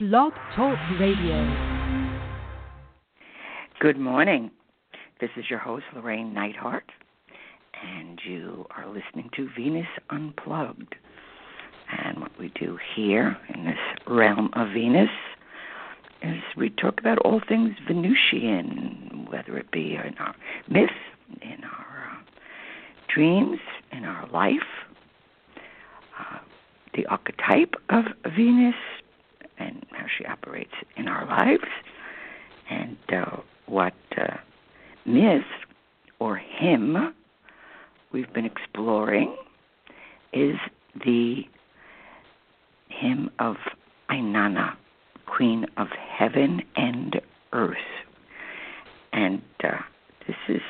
Blog Talk Radio. Good morning. This is your host, Llorraine Neithardt, and you are listening to Venus Unplugged. And what we do here in this realm of Venus is we talk about all things Venusian, whether it be in our myths, in our uh, dreams, in our life, uh, the archetype of Venus, and how she operates in our lives, and uh, what uh, myth or hymn we've been exploring is the hymn of Inanna, Queen of Heaven and Earth. And uh, this is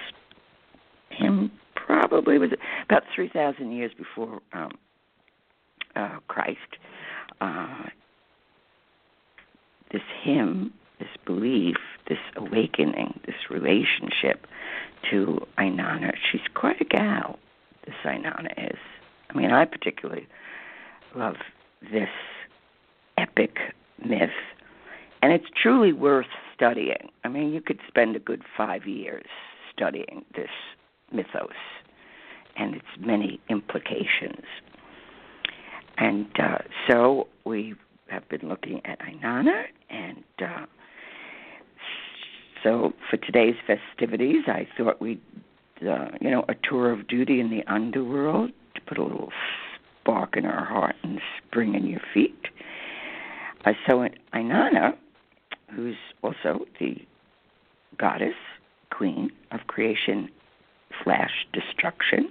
hymn probably was about 3,000 years before um, uh, Christ. Uh, this hymn, this belief, this awakening, this relationship to Inanna. She's quite a gal, this Inanna is. I mean, I particularly love this epic myth, and it's truly worth studying. I mean, you could spend a good five years studying this mythos and its many implications. And uh, so we have been looking at Inanna, and uh, so for today's festivities, I thought we'd, uh, you know, a tour of duty in the underworld to put a little spark in our heart and spring in your feet. Uh, so Inanna, who's also the goddess, queen of creation slash destruction,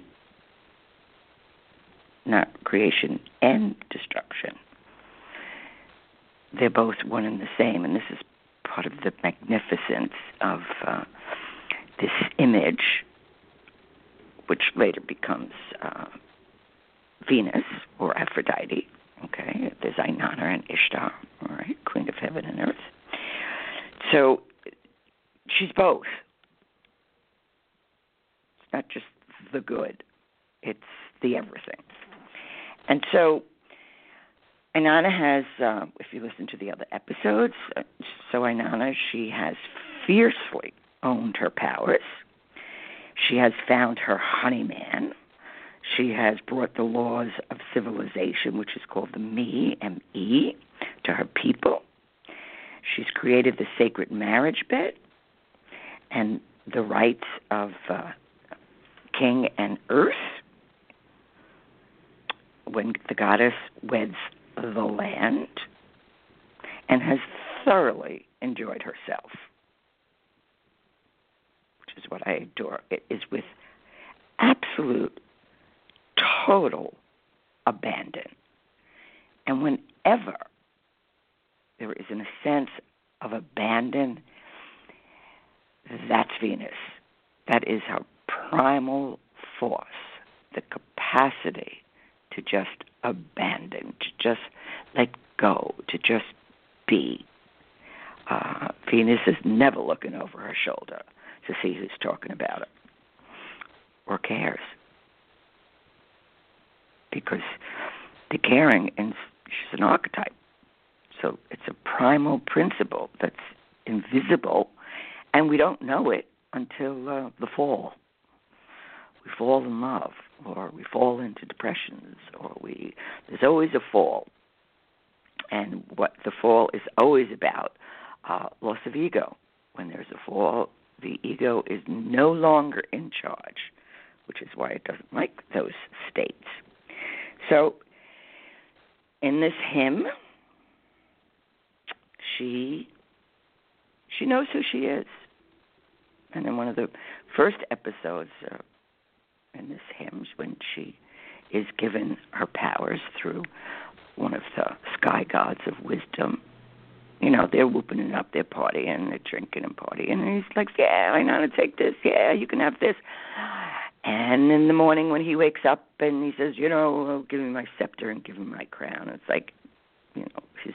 not creation and destruction. They're both one and the same, and this is part of the magnificence of uh, this image, which later becomes uh, Venus or Aphrodite. Okay, there's Inanna and Ishtar, all right, Queen of Heaven and Earth. So she's both. It's not just the good; it's the everything. And so Inanna has, uh, if you listen to the other episodes, uh, so Inanna, she has fiercely owned her powers. She has found her honeyman. She has brought the laws of civilization, which is called the Me, M-E, to her people. She's created the sacred marriage bed and the rights of uh, king and earth when the goddess weds the land and has thoroughly enjoyed herself, which is what I adore. It is with absolute, total abandon. And whenever there is a sense of abandon, that's Venus. That is her primal force, the capacity to just abandon, to just let go, to just be. Uh, Venus is never looking over her shoulder to see who's talking about it or cares. Because the caring, and she's an archetype. So it's a primal principle that's invisible, and we don't know it until uh, the fall. Fall in love or we fall into depressions or we there's always a fall. And what the fall is always about uh, loss of ego. When there's a fall the ego is no longer in charge which is why it doesn't like those states. So in this hymn she she knows who she is. And in one of the first episodes uh, in this hymn when she is given her powers through one of the sky gods of wisdom. You know, they're whooping it up, they're partying, they're drinking and partying. And he's like, Yeah, I know how to take this. Yeah, you can have this. And in the morning when he wakes up and he says, You know, oh, give me my scepter and give me my crown. It's like, you know, his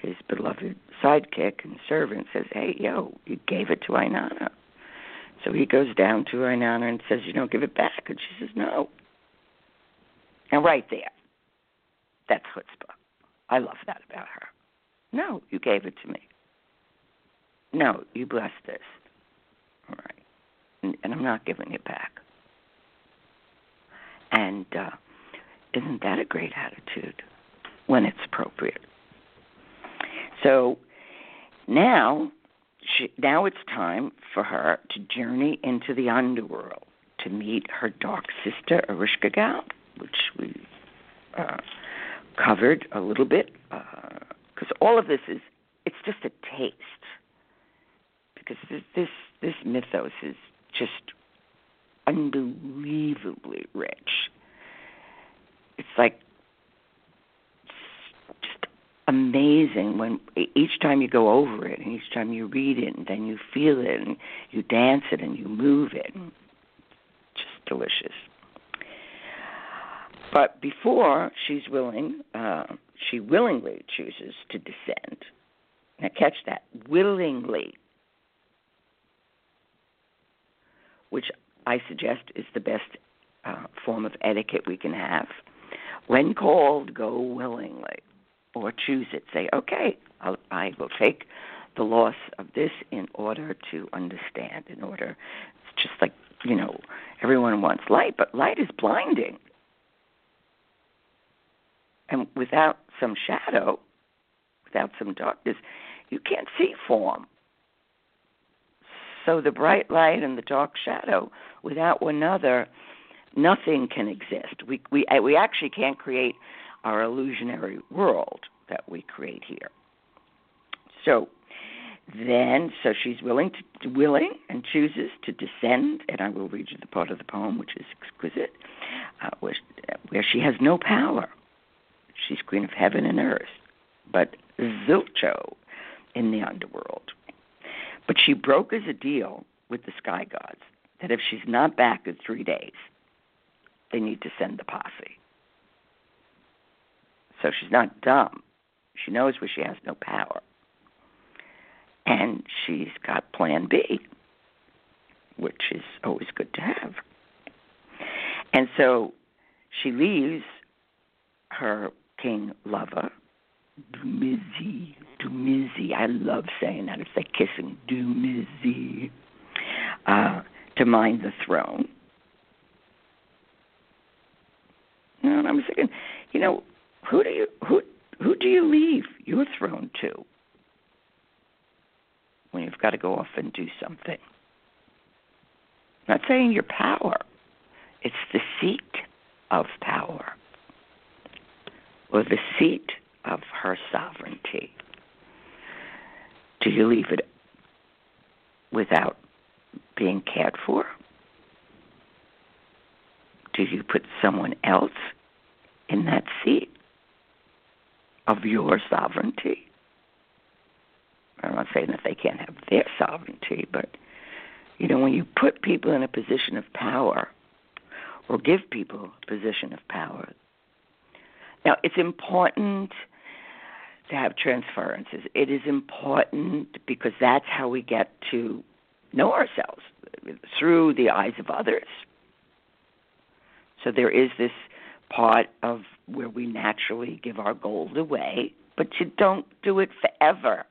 his beloved sidekick and servant says, Hey, yo, you gave it to Inanna. So he goes down to her, Inanna and says, You don't give it back. And she says, No. And right there, that's chutzpah. I love that about her. No, you gave it to me. No, you blessed this. All right. And, and I'm not giving it back. And uh, isn't that a great attitude when it's appropriate? So now, she, now it's time for her to journey into the underworld to meet her dark sister Ereshkigal, which we uh, covered a little bit, because uh, all of this is it's just a taste. Because this this, this mythos is just unbelievably rich. It's like amazing when each time you go over it and each time you read it and then you feel it and you dance it and you move it. Just delicious. But before she's willing, uh, she willingly chooses to descend. Now, catch that willingly, which I suggest is the best uh, form of etiquette we can have. When called, go willingly or choose it. Say, okay, I'll, I will take the loss of this in order to understand, in order. It's just like, you know, everyone wants light, but light is blinding. And without some shadow, without some darkness, you can't see form. So the bright light and the dark shadow, without one another, nothing can exist. We we we actually can't create our illusionary world that we create here. So then, so she's willing to willing and chooses to descend, and I will read you the part of the poem which is exquisite, uh, where, where she has no power She's queen of heaven and earth, but Zilcho in the underworld. But she brokers a deal with the sky gods that if she's not back in three days, they need to send the posse. So she's not dumb. She knows where she has no power. And she's got plan B, which is always good to have. And so she leaves her King Lover. Dumuzi, Dumuzi. I love saying that. It's like kissing. Dumuzi. Uh, to mind the throne. And I was thinking, you know, who do you who who do you leave your throne to when you've got to go off and do something? Not saying your power. It's the seat of power or the seat of her sovereignty? Do you leave it without being cared for? Do you put someone else in that seat of your sovereignty? I'm not saying that they can't have their sovereignty, but you know, when you put people in a position of power or give people a position of power, now, it's important to have transferences. It is important because that's how we get to know ourselves through the eyes of others. So there is this part of where we naturally give our gold away, but you don't do it forever.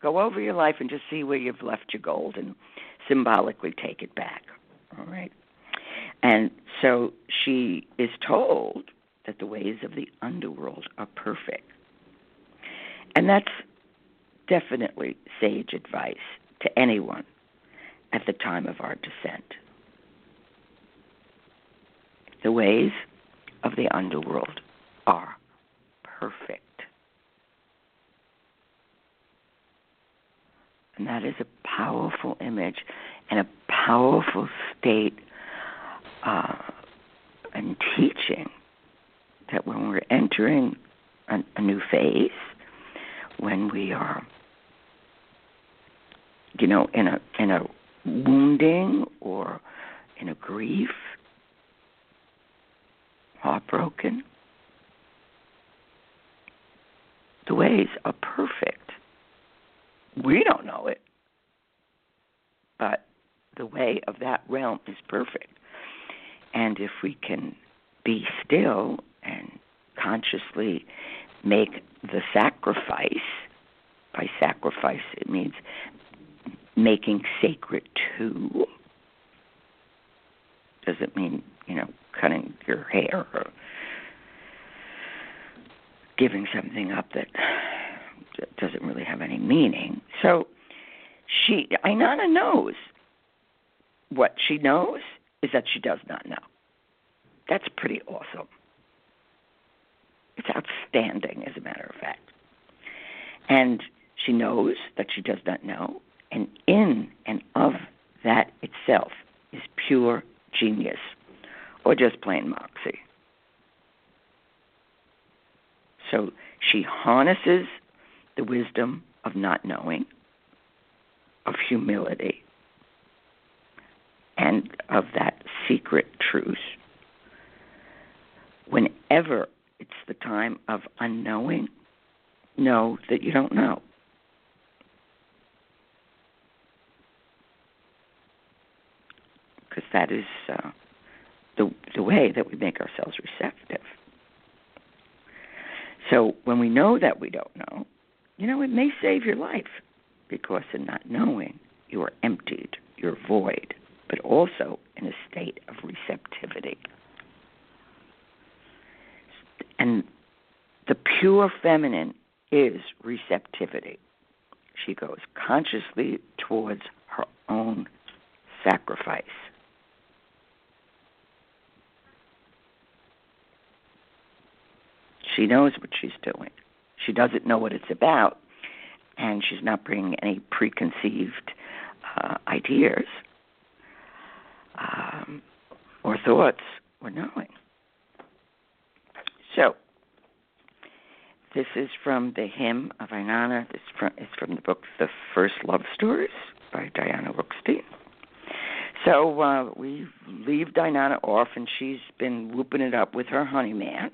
Go over your life and just see where you've left your gold and symbolically take it back. All right. And so she is told that the ways of the underworld are perfect. And that's definitely sage advice to anyone at the time of our descent. The ways of the underworld are perfect. And that is a powerful image and a powerful state uh, and teaching that when we're entering a, a new phase, when we are, you know, in a in a wounding or in a grief, heartbroken, the ways are perfect. We don't know it, but the way of that realm is perfect. And if we can be still and consciously make the sacrifice by sacrifice, it means making sacred to. Doesn't mean, you know, cutting your hair or giving something up that doesn't really have any meaning. So she Inanna knows what she knows is that she does not know. That's pretty awesome. It's outstanding, as a matter of fact. And she knows that she does not know, and in and of that itself is pure genius, or just plain moxie. So she harnesses the wisdom of not knowing, of humility, and of that secret truth. Whenever it's the time of unknowing, know that you don't know. Because that is uh, the the way that we make ourselves receptive. So when we know that we don't know, you know, it may save your life because in not knowing, you are emptied, you're void, but also in a state of receptivity. And the pure feminine is receptivity. She goes consciously towards her own sacrifice. She knows what she's doing. She doesn't know what it's about, and she's not bringing any preconceived uh, ideas um, or thoughts or knowing. So, this is from the hymn of Inanna. This from, it's from the book The First Love Stories by Diana Wolkstein. So uh, we leave Inanna off, and she's been whooping it up with her honey man.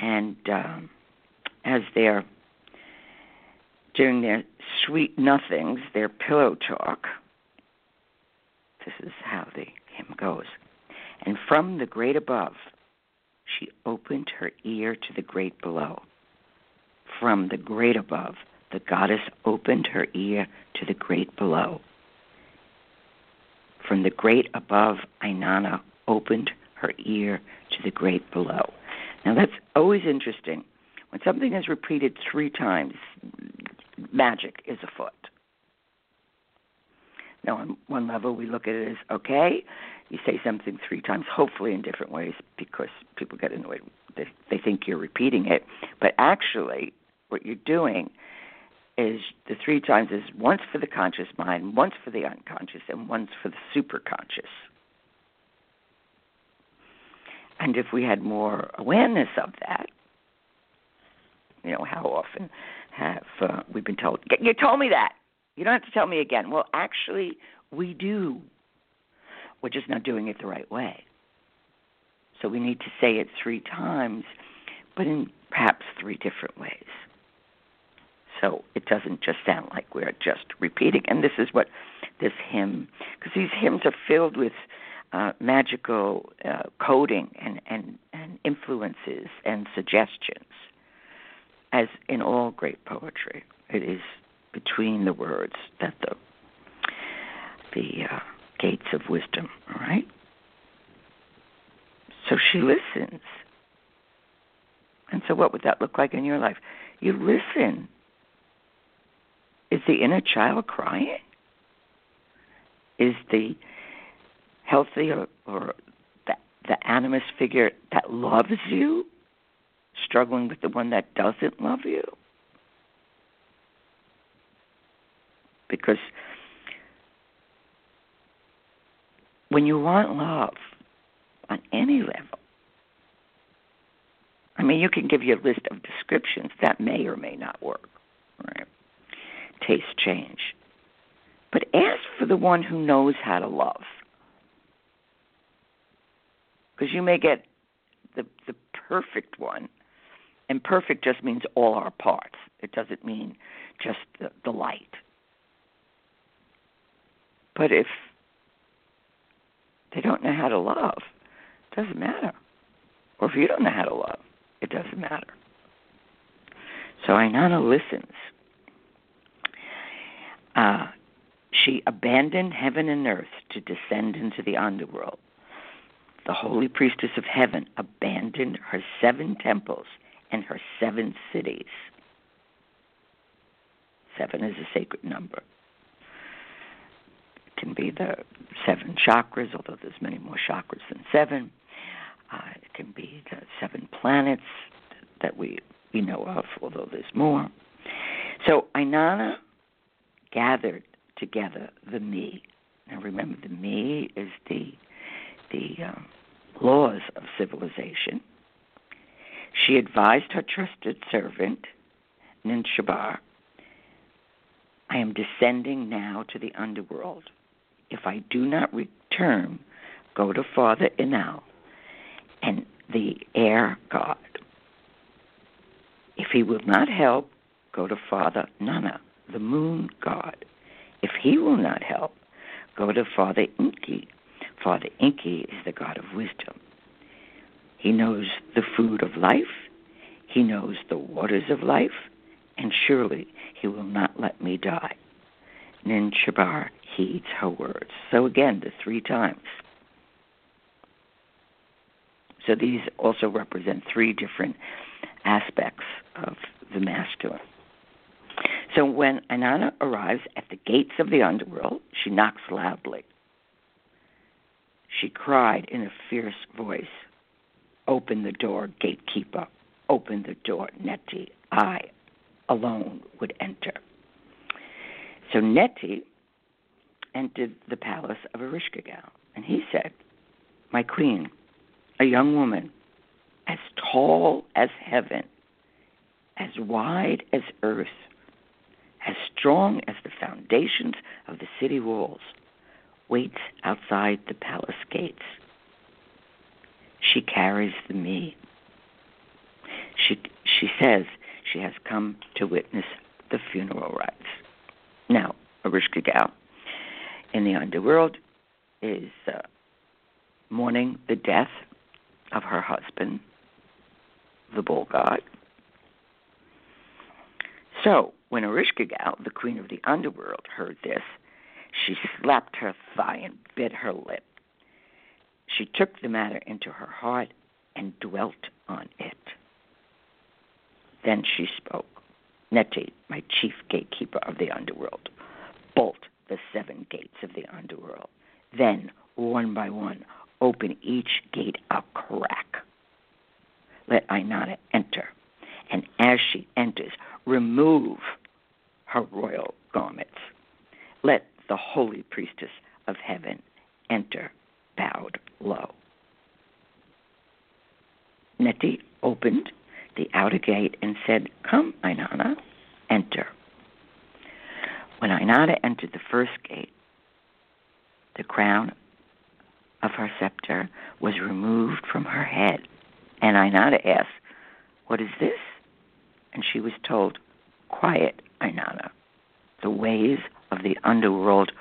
And um, as they're doing their sweet nothings, their pillow talk, this is how the hymn goes. And from the great above, she opened her ear to the great below. From the great above, the goddess opened her ear to the great below. From the great above, Inanna opened her ear to the great below. Now that's always interesting. When something is repeated three times, magic is afoot. Now, on one level, we look at it as okay, you say something three times, hopefully in different ways, because people get annoyed. They, they think you're repeating it. But actually, what you're doing is the three times is once for the conscious mind, once for the unconscious, and once for the superconscious. And if we had more awareness of that, you know, how often have uh, we been told, You told me that. You don't have to tell me again. Well, actually, we do. We're just not doing it the right way. So we need to say it three times, but in perhaps three different ways. So it doesn't just sound like we're just repeating. And this is what this hymn, because these hymns are filled with uh, magical uh, coding and, and, and influences and suggestions, as in all great poetry. It is between the words that the the uh, gates of wisdom. All right. So she listens. And so, what would that look like in your life? You listen. Is the inner child crying? Is the healthy or, or the, the animus figure that loves you struggling with the one that doesn't love you? Because when you want love on any level, I mean, you can give you a list of descriptions that may or may not work, right? Taste change. But ask for the one who knows how to love. Because you may get the, the perfect one, and perfect just means all our parts. It doesn't mean just the, the light. But if they don't know how to love, it doesn't matter. Or if you don't know how to love, it doesn't matter. So Inanna listens. Uh, she abandoned heaven and earth to descend into the underworld. The holy priestess of heaven abandoned her seven temples and her seven cities. Seven is a sacred number. It can be the seven chakras, although there's many more chakras than seven. Uh, it can be the seven planets that we, we know of, although there's more. So Inanna gathered together the me. Now remember, the me is the the um, laws of civilization. She advised her trusted servant, Ninshubur, I am descending now to the underworld. If I do not return, go to Father Enlil and the air god. If he will not help, go to Father Nanna, the moon god. If he will not help, go to Father Enki. Father Enki is the god of wisdom. He knows the food of life, he knows the waters of life, and surely he will not let me die. Ninshubur heeds her words. So again, the three times. So these also represent three different aspects of the masculine. So when Inanna arrives at the gates of the underworld, she knocks loudly. She cried in a fierce voice, Open the door, gatekeeper. Open the door, Neti. I alone would enter. So Neti entered the palace of Ereshkigal, and he said, My queen, a young woman, as tall as heaven, as wide as earth, as strong as the foundations of the city walls, waits outside the palace gates. She carries the me. She, she says she has come to witness the funeral rites. Now, Ereshkigal in the underworld is uh, mourning the death of her husband, the bull god. So, when Ereshkigal, the queen of the underworld, heard this, she slapped her thigh and bit her lip. She took the matter into her heart and dwelt on it. Then she spoke. Neti, my chief gatekeeper of the underworld, bolt the seven gates of the underworld. Then, one by one, open each gate a crack. Let Inanna enter, and as she enters, remove her royal garments. Let the holy priestess of heaven enter bowed low. Neti opened the outer gate and said, Come, Inanna, enter. When Inanna entered the first gate, the crown of her scepter was removed from her head. And Inanna asked, What is this? And she was told, Quiet, Inanna. The ways the underworld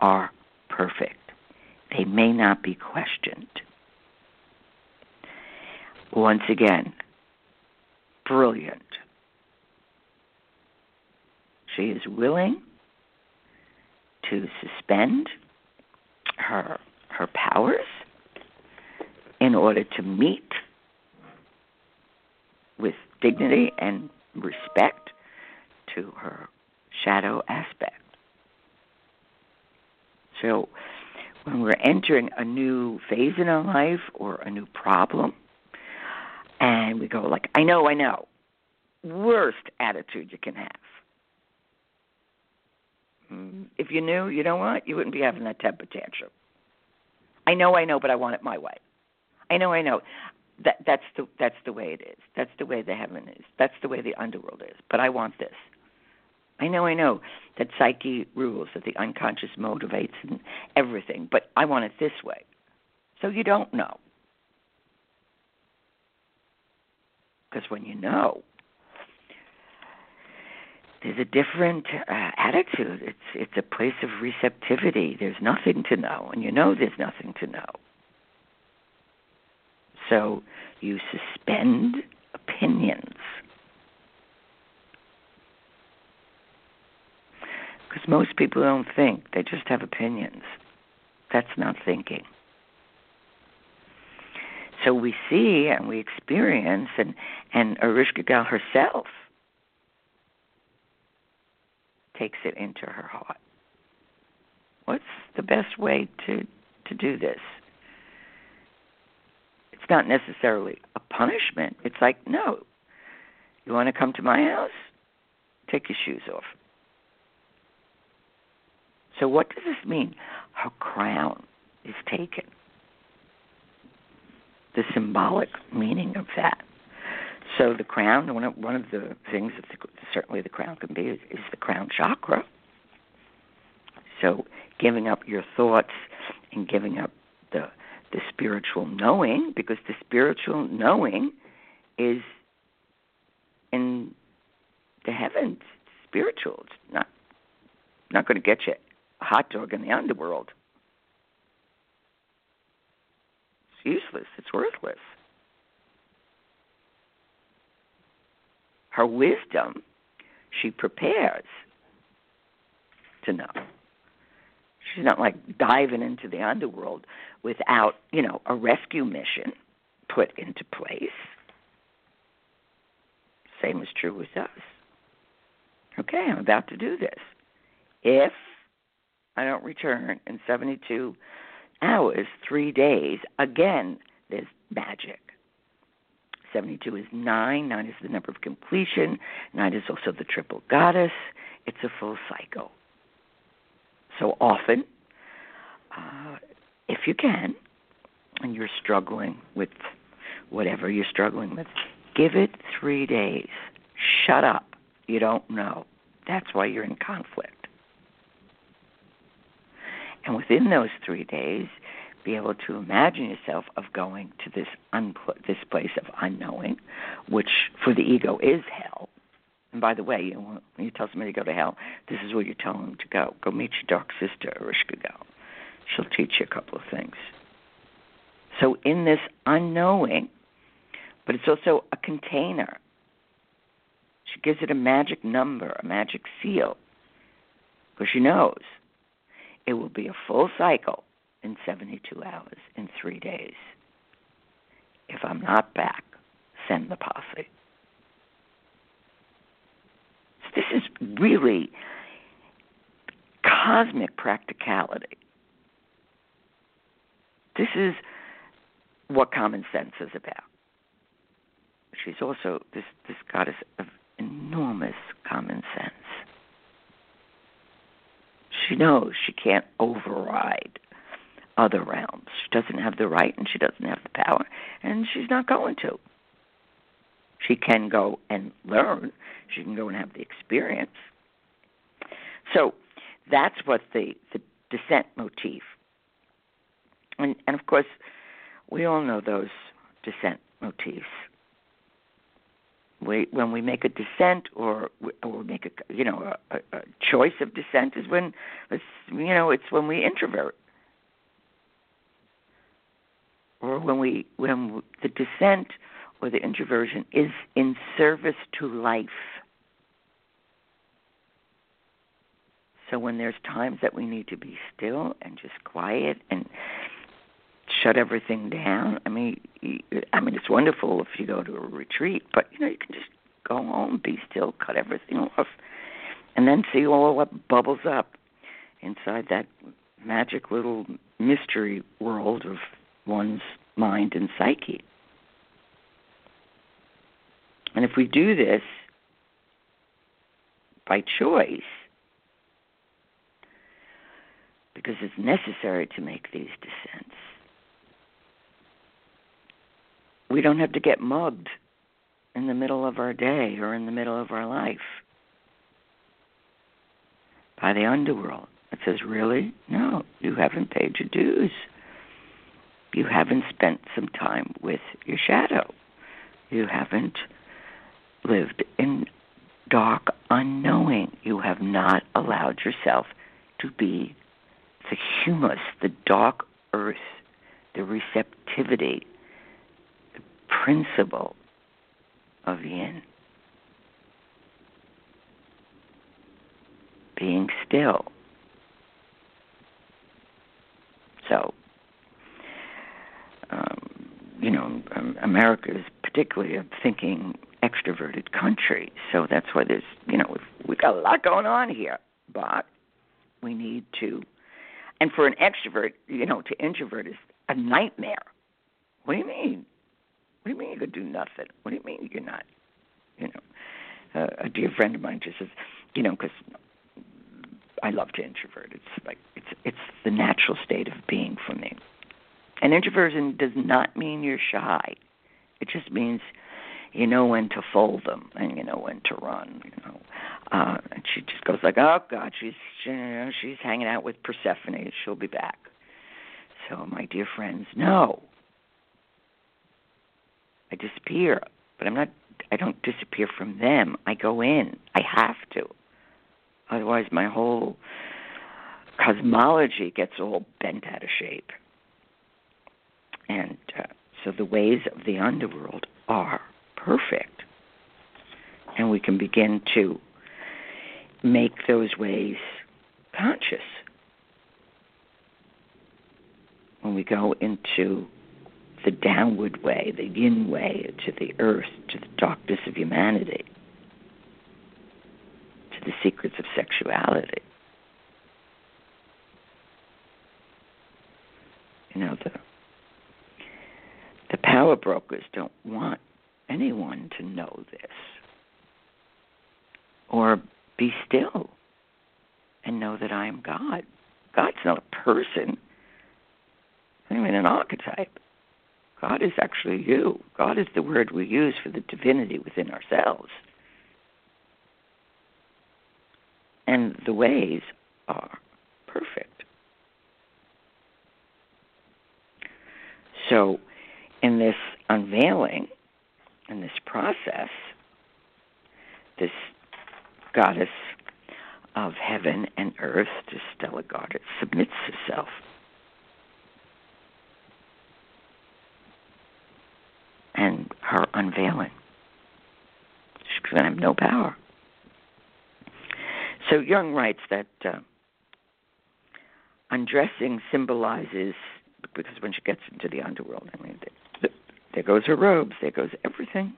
are perfect. They may not be questioned. Once again, brilliant. She is willing to suspend her her powers in order to meet with dignity and respect to her shadow aspect. So when we're entering a new phase in our life or a new problem, and we go like, I know, I know. Worst attitude you can have. Mm, if you knew, you know what? You wouldn't be having that temper tantrum. I know, I know, but I want it my way. I know, I know. That that's the that's the way it is. That's the way the heaven is. That's the way the underworld is. But I want this. I know, I know that psyche rules, that the unconscious motivates and everything, but I want it this way. So you don't know. Because when you know, there's a different uh, attitude. It's it's a place of receptivity. There's nothing to know, and you know there's nothing to know. So you suspend opinions. Because most people don't think, they just have opinions. That's not thinking. So we see and we experience, and, and Ereshkigal herself takes it into her heart. What's the best way to, to do this? It's not necessarily a punishment. It's like, no, you want to come to my house? Take your shoes off. So, what does this mean? Her crown is taken. The symbolic meaning of that. So, the crown, one of, one of the things that the, certainly the crown can be, is, is the crown chakra. So, giving up your thoughts and giving up the the spiritual knowing, because the spiritual knowing is in the heavens, spiritual. It's not not going to get you hot dog in the underworld. It's useless. It's worthless. Her wisdom, she prepares to know. She's not like diving into the underworld without, you know, a rescue mission put into place. Same is true with us. Okay, I'm about to do this. If I don't return in 72 hours, three days, again, there's magic. 72 is nine. Nine is the number of completion. Nine is also the triple goddess. It's a full cycle. So often, uh, if you can, and you're struggling with whatever you're struggling with, give it three days. Shut up. You don't know. That's why you're in conflict. And within those three days, be able to imagine yourself of going to this unpl- this place of unknowing, which for the ego is hell. And by the way, you when you tell somebody to go to hell, this is where you tell them to go. Go meet your dark sister, Ereshkigal. She'll teach you a couple of things. So in this unknowing, but it's also a container. She gives it a magic number, a magic seal, because she knows it will be a full cycle in 72 hours, in three days. If I'm not back, send the posse. This is really cosmic practicality. This is what common sense is about. She's also this this goddess of enormous common sense. She knows she can't override other realms. She doesn't have the right and she doesn't have the power, and she's not going to. She can go and learn, she can go and have the experience. So that's what the, the descent motif. And, and of course, we all know those descent motifs. We, when we make a descent or, or make a you know a, a choice of descent is when you know it's when we introvert or when we when the descent or the introversion is in service to life. So when there's times that we need to be still and just quiet and shut everything down. I mean, I mean, it's wonderful if you go to a retreat, but you know, you can just go home, be still, cut everything off, and then see all what bubbles up inside that magic little mystery world of one's mind and psyche. And if we do this by choice, because it's necessary to make these descents, we don't have to get mugged in the middle of our day or in the middle of our life by the underworld. It says, Really? No, you haven't paid your dues. You haven't spent some time with your shadow. You haven't lived in dark unknowing. You have not allowed yourself to be the humus, the dark earth, the receptivity, principle of yin. Be being still. So, um, you know, um, America is particularly a thinking extroverted country, so that's why there's, you know, we've, we've got a lot going on here, but we need to, and for an extrovert, you know, to introvert is a nightmare. What do you mean? What do you mean you could do nothing? What do you mean you're not? You know, uh, a dear friend of mine just says, you know, because I love to introvert. It's like it's it's the natural state of being for me. And introversion does not mean you're shy. It just means you know when to fold them and you know when to run. You know, uh, and she just goes like, "Oh God, she's she, you know, she's hanging out with Persephone. She'll be back." So, my dear friends, no. I disappear, but I'm not. I don't disappear from them. I go in. I have to. Otherwise, my whole cosmology gets all bent out of shape. And uh, so the ways of the underworld are perfect. And we can begin to make those ways conscious. When we go into the downward way, the yin way, to the earth, to the darkness of humanity, to the secrets of sexuality. You know, the the power brokers don't want anyone to know this. Or be still and know that I am God. God's not a person. I mean an archetype. God is actually you. God is the word we use for the divinity within ourselves. And the ways are perfect. So, in this unveiling, in this process, this goddess of heaven and earth, this Stella Goddess, submits herself unveiling. She's going to have no power. So Jung writes that uh, undressing symbolizes, because when she gets into the underworld, I mean, the, the, there goes her robes, there goes everything.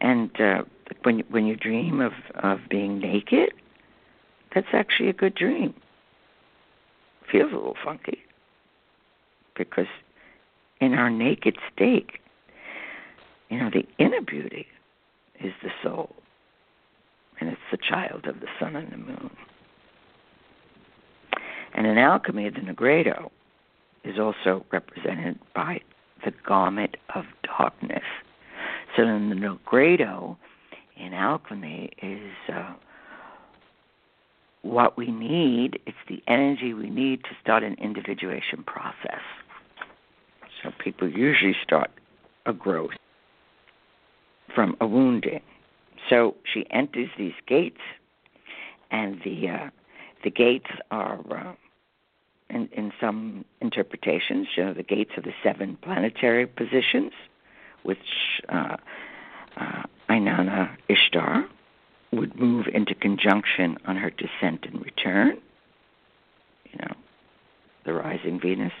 And uh, when when you dream of of being naked, that's actually a good dream. Feels a little funky because in our naked state, you know, the inner beauty is the soul, and it's the child of the sun and the moon. And in alchemy, the Nigredo is also represented by the garment of darkness. So then the Nigredo in alchemy is uh, what we need. It's the energy we need to start an individuation process. So people usually start a growth from a wounding. So she enters these gates, and the uh, the gates are, uh, in, in some interpretations, you know, the gates of the seven planetary positions, which uh, uh, Inanna Ishtar would move into conjunction on her descent and return. You know, the rising Venus,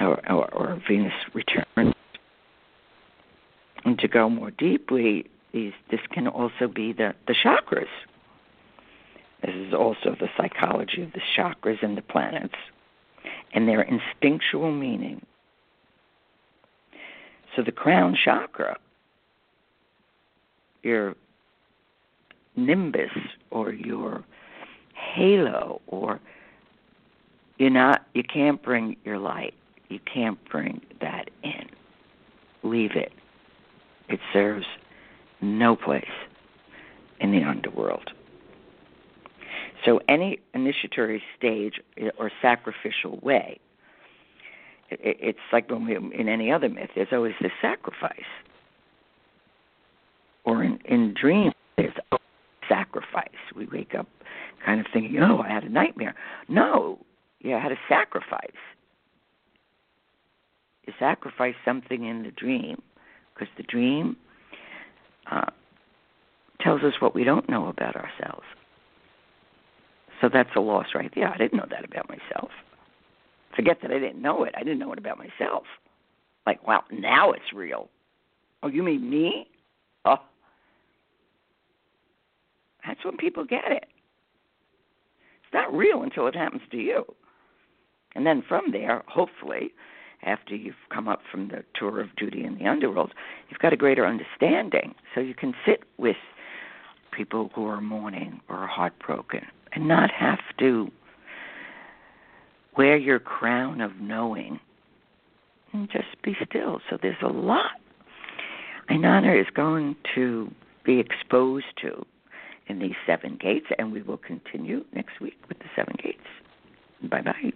or, or, or Venus return and to go more deeply, these this can also be the, the chakras. This is also the psychology of the chakras and the planets and their instinctual meaning. So the crown chakra, your nimbus or your halo or you're not you can't bring your light. You can't bring that in. Leave it it serves no place in the underworld. So, any initiatory stage or sacrificial way, it's like when we, in any other myth, there's always the sacrifice. Or in, in dreams, there's sacrifice. We wake up kind of thinking, oh, I had a nightmare. No, you had a sacrifice. You sacrifice something in the dream because the dream uh, tells us what we don't know about ourselves. So that's a loss right there. I didn't know that about myself. Forget that I didn't know it. I didn't know it about myself. Like, wow, now it's real. Oh, you mean me? Oh. That's when people get it. It's not real until it happens to you. And then from there, hopefully, after you've come up from the tour of duty in the underworld, you've got a greater understanding. So you can sit with people who are mourning or heartbroken and not have to wear your crown of knowing and just be still. So there's a lot Inanna is going to be exposed to in these seven gates, and we will continue next week with the seven gates. Bye bye.